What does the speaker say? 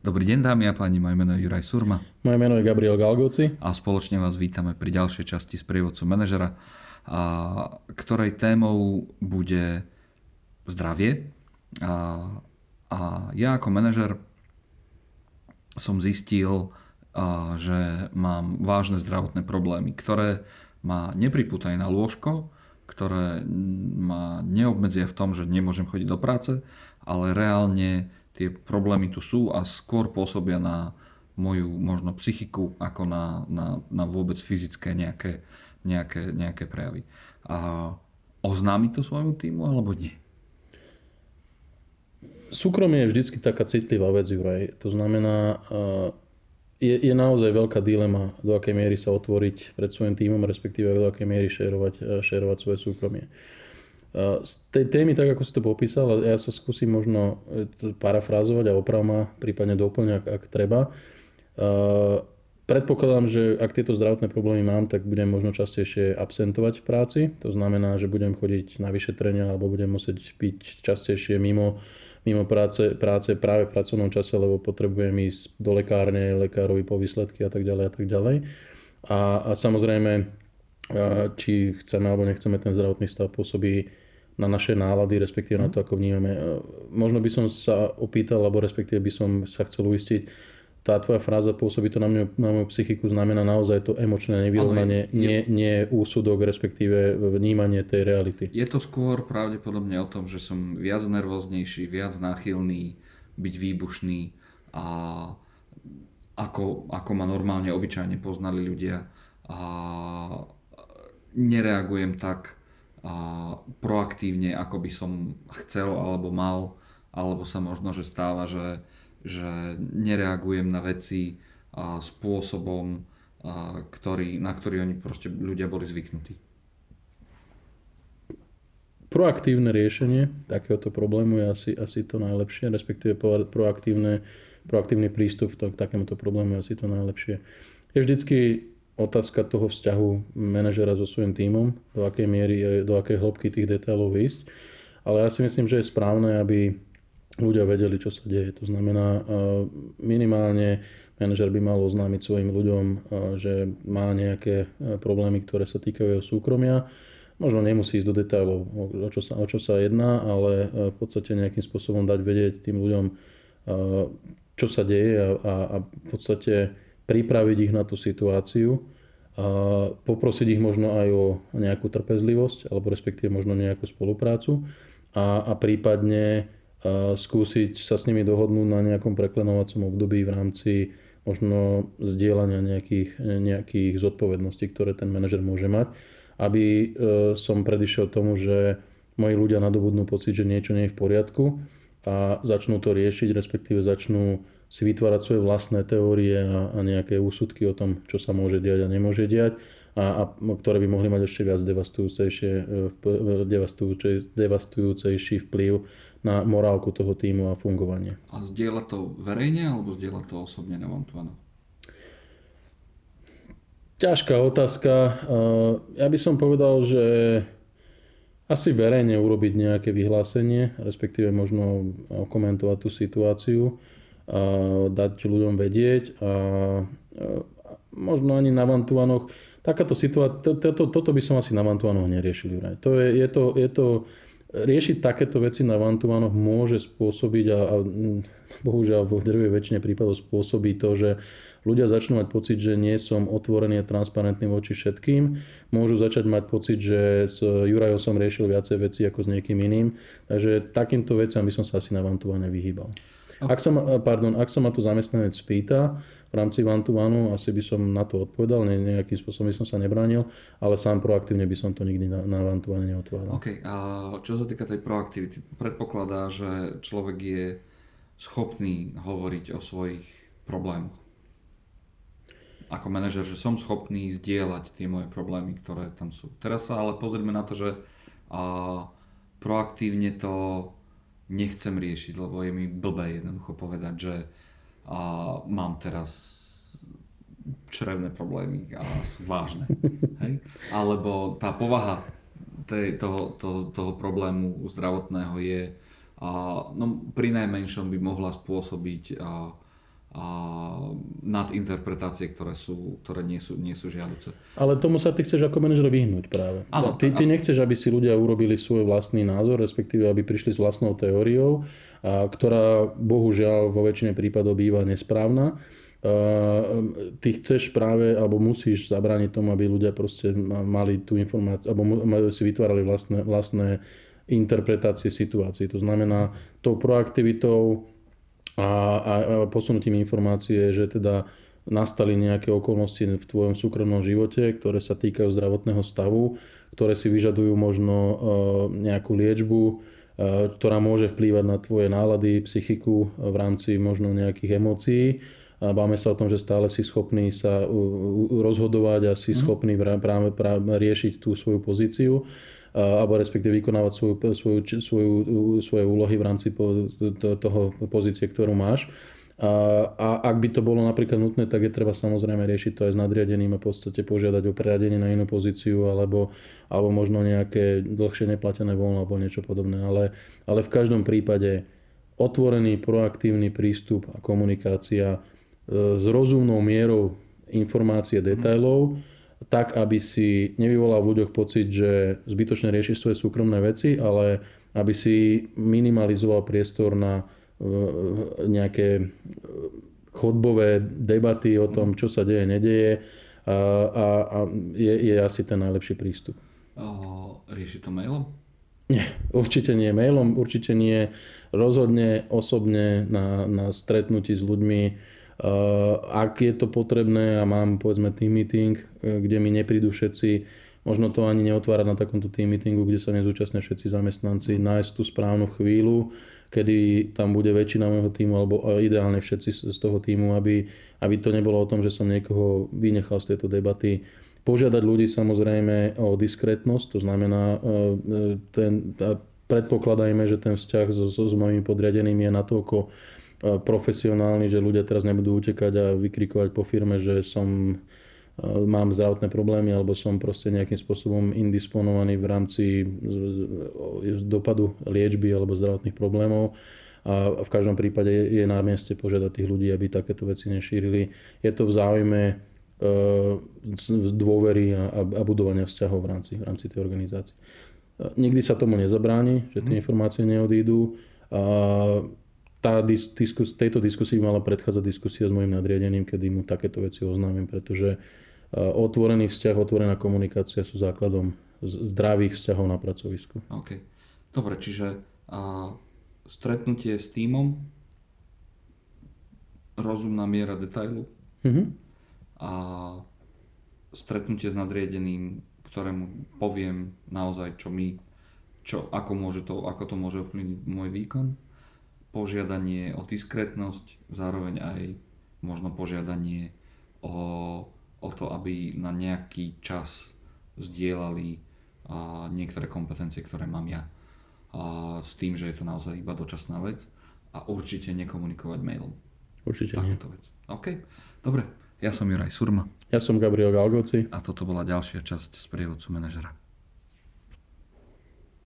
Dobrý deň dámy a páni, moje meno je Juraj Surma. Moje meno je Gabriel Galgoci. A spoločne vás vítame pri ďalšej časti z prievodcu manažera, a ktorej témou bude zdravie. A, a ja ako manažer som zistil, a, že mám vážne zdravotné problémy, ktoré ma nepripútajú na lôžko, ktoré ma neobmedzia v tom, že nemôžem chodiť do práce, ale reálne tie problémy tu sú a skôr pôsobia na moju možno psychiku ako na, na, na vôbec fyzické nejaké, nejaké, nejaké prejavy. A oznámi to svojmu týmu alebo nie? Súkromie je vždycky taká citlivá vec, Juraj. To znamená, je, je naozaj veľká dilema, do akej miery sa otvoriť pred svojim týmom, respektíve do akej miery šerovať, šerovať svoje súkromie. Z tej témy, tak ako si to popísal, ja sa skúsim možno e, parafrázovať a oprav prípadne doplňa, ak, ak treba. Predpokladám, že ak tieto zdravotné problémy mám, tak budem možno častejšie absentovať v práci. To znamená, že budem chodiť na vyšetrenia alebo budem musieť byť častejšie mimo, mimo práce, práce práve v pracovnom čase, lebo potrebujem ísť do lekárne, lekárovi po výsledky a tak ďalej a tak ďalej. A, a samozrejme, či chceme alebo nechceme, ten zdravotný stav pôsobí na naše nálady, respektíve na to, ako vnímame. E, možno by som sa opýtal, alebo respektíve by som sa chcel uistiť, tá tvoja fráza pôsobí to na, mňu, na moju psychiku, znamená naozaj to emočné nevyrovnanie, nie, nie úsudok, respektíve vnímanie tej reality. Je to skôr pravdepodobne o tom, že som viac nervóznejší, viac náchylný byť výbušný a ako, ako ma normálne obyčajne poznali ľudia a nereagujem tak a proaktívne, ako by som chcel alebo mal, alebo sa možno, že stáva, že, že nereagujem na veci a spôsobom, a ktorý, na ktorý oni proste ľudia boli zvyknutí. Proaktívne riešenie takéhoto problému je asi, asi to najlepšie, respektíve proaktívne, proaktívny prístup k takémuto problému je asi to najlepšie. Je vždycky otázka toho vzťahu manažera so svojím tímom, do akej miery, do akej hĺbky tých detailov ísť. Ale ja si myslím, že je správne, aby ľudia vedeli, čo sa deje. To znamená, minimálne manažer by mal oznámiť svojim ľuďom, že má nejaké problémy, ktoré sa týkajú jeho súkromia. Možno nemusí ísť do detailov, o čo sa, o čo sa jedná, ale v podstate nejakým spôsobom dať vedieť tým ľuďom, čo sa deje a, a, a v podstate pripraviť ich na tú situáciu a poprosiť ich možno aj o nejakú trpezlivosť alebo respektíve možno nejakú spoluprácu a, a prípadne a skúsiť sa s nimi dohodnúť na nejakom preklenovacom období v rámci možno zdieľania nejakých, nejakých zodpovedností, ktoré ten manažer môže mať, aby e, som predišiel tomu, že moji ľudia nadobudnú pocit, že niečo nie je v poriadku a začnú to riešiť, respektíve začnú si vytvárať svoje vlastné teórie a, a nejaké úsudky o tom, čo sa môže diať a nemôže diať a, a ktoré by mohli mať ešte viac devastujúcejšie, e, devastujúcej, devastujúcejší vplyv na morálku toho týmu a fungovanie. A zdieľa to verejne alebo zdieľa to osobne na one Ťažká otázka. E, ja by som povedal, že asi verejne urobiť nejaké vyhlásenie, respektíve možno komentovať tú situáciu dať ľuďom vedieť a možno ani na Vantuvanoch. Takáto situácia, to, to, toto by som asi na Vantuvanoch neriešil. To je, je, to, je to, riešiť takéto veci na Vantuvanoch môže spôsobiť a, a bohužiaľ v drvej väčšine prípadov spôsobí to, že ľudia začnú mať pocit, že nie som otvorený a transparentný voči všetkým. Môžu začať mať pocit, že s Jurajom som riešil viacej veci ako s niekým iným. Takže takýmto veciam by som sa asi na Vantuvane vyhýbal. Ak, sa ma, pardon, ak sa ma to zamestnanec spýta v rámci one to one, asi by som na to odpovedal, ne, nejakým spôsobom by som sa nebránil, ale sám proaktívne by som to nikdy na, na one to one neotváral. OK, a čo sa týka tej proaktivity, predpokladá, že človek je schopný hovoriť o svojich problémoch. Ako manažer, že som schopný zdieľať tie moje problémy, ktoré tam sú. Teraz sa ale pozrieme na to, že a, proaktívne to nechcem riešiť, lebo je mi blbé jednoducho povedať, že a, mám teraz črevné problémy a sú vážne. Hej? Alebo tá povaha tej, toho, toho, toho problému zdravotného je, a, no pri najmenšom by mohla spôsobiť a, a nadinterpretácie, ktoré, sú, ktoré nie, sú, nie sú žiaduce. Ale tomu sa ty chceš ako manažer vyhnúť práve. Áno, ty, ty nechceš, aby si ľudia urobili svoj vlastný názor, respektíve aby prišli s vlastnou teóriou, a, ktorá bohužiaľ vo väčšine prípadov býva nesprávna. A, ty chceš práve, alebo musíš zabrániť tomu, aby ľudia proste mali tú informáciu, alebo si vytvárali vlastné, vlastné interpretácie situácií. To znamená, tou proaktivitou a, a, a posunutím informácie, že teda nastali nejaké okolnosti v tvojom súkromnom živote, ktoré sa týkajú zdravotného stavu, ktoré si vyžadujú možno e, nejakú liečbu, e, ktorá môže vplývať na tvoje nálady, psychiku v rámci možno nejakých emócií. A báme sa o tom, že stále si schopný sa rozhodovať a si mhm. schopný práve, práve riešiť tú svoju pozíciu alebo respektíve vykonávať svoju, svoju, svoju, svoje úlohy v rámci toho pozície, ktorú máš. A, a ak by to bolo napríklad nutné, tak je treba samozrejme riešiť to aj s nadriadeným a v podstate požiadať o preradenie na inú pozíciu alebo, alebo možno nejaké dlhšie neplatené voľno alebo niečo podobné. Ale, ale v každom prípade otvorený, proaktívny prístup a komunikácia e, s rozumnou mierou informácie, detailov, mm tak, aby si nevyvolal v ľuďoch pocit, že zbytočne rieši svoje súkromné veci, ale aby si minimalizoval priestor na e, nejaké chodbové debaty o tom, čo sa deje, nedeje a, a, a je, je asi ten najlepší prístup. rieši to mailom? Nie, určite nie mailom, určite nie rozhodne osobne na, na stretnutí s ľuďmi ak je to potrebné a mám povedzme team meeting, eh, kde mi neprídu všetci, možno to ani neotvárať na takomto team meetingu, kde sa nezúčastnia všetci zamestnanci, nájsť tú správnu chvíľu, kedy tam bude väčšina môjho týmu, alebo eh, ideálne všetci z toho týmu, aby, aby to nebolo o tom, že som niekoho vynechal z tejto debaty. Požiadať ľudí samozrejme o diskrétnosť, to znamená, ten, predpokladajme, že ten vzťah so, so, s mojimi podriadenými je natoľko profesionálni, že ľudia teraz nebudú utekať a vykrikovať po firme, že som mám zdravotné problémy alebo som proste nejakým spôsobom indisponovaný v rámci dopadu liečby alebo zdravotných problémov a v každom prípade je na mieste požiadať tých ľudí, aby takéto veci nešírili. Je to v záujme dôvery a, budovania vzťahov v rámci, v rámci tej organizácie. Nikdy sa tomu nezabráni, že tie mhm. informácie neodídu. A tá diskus, tejto diskusii mala predchádzať diskusia s mojim nadriadeným, kedy mu takéto veci oznámim, pretože e, otvorený vzťah, otvorená komunikácia sú základom zdravých vzťahov na pracovisku. OK. Dobre, čiže a, stretnutie s týmom, rozumná miera detailu mm-hmm. a stretnutie s nadriadeným, ktorému poviem naozaj, čo my, čo, ako, môže to, ako to môže ovplyvniť môj výkon požiadanie o diskrétnosť, zároveň aj možno požiadanie o, o to, aby na nejaký čas zdieľali a, niektoré kompetencie, ktoré mám ja. A, s tým, že je to naozaj iba dočasná vec a určite nekomunikovať mailom. Určite nie. Vec. OK, dobre. Ja som Juraj Surma. Ja som Gabriel Galgoci. A toto bola ďalšia časť z prievodcu manažera.